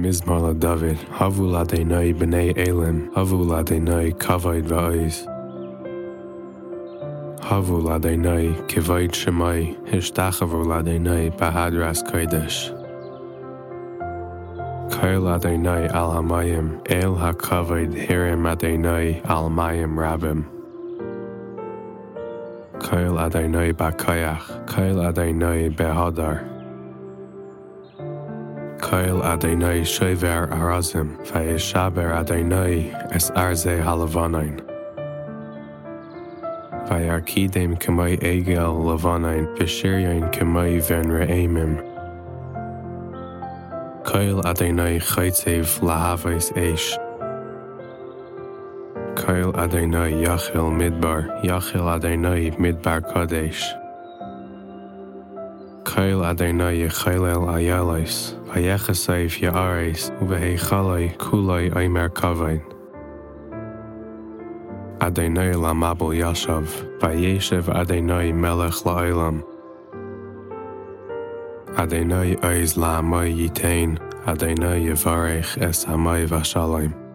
Mizmar David, Havu Adonai b'nei Elim, Havu Adonai kavod va'oz. Havu Adonai kivod shemai, Hishtachavu Adonai bahadras kodesh. Kail Adonai al hamayim, El hakavod hirim Adonai al mayim rabim. Kail Adonai bakayach, Kail Adonai behadar. Kail Adonai Shover Arazim, Vayeshaber Adonai Es Arze Halavanain. Vayarkidem Kamai Egel Lavanain, Vishiryain Kamai Ven Re'emim. Kail Adonai Chaitzev Lahavais Eish. Kail Adonai Yachil Midbar, Yachil Adonai Midbar Kadesh. Kail Adonai Yechailel Ayalais, Vayechasayv Yaares, Uvehechalai Kulai Aimer Kavain. Adonai Lamabel Yashav, Vayeshev Adonai Melech La'ilam. Adonai Oiz La'amai Yitain, Adonai Yevarech Es Hamai Vashalim.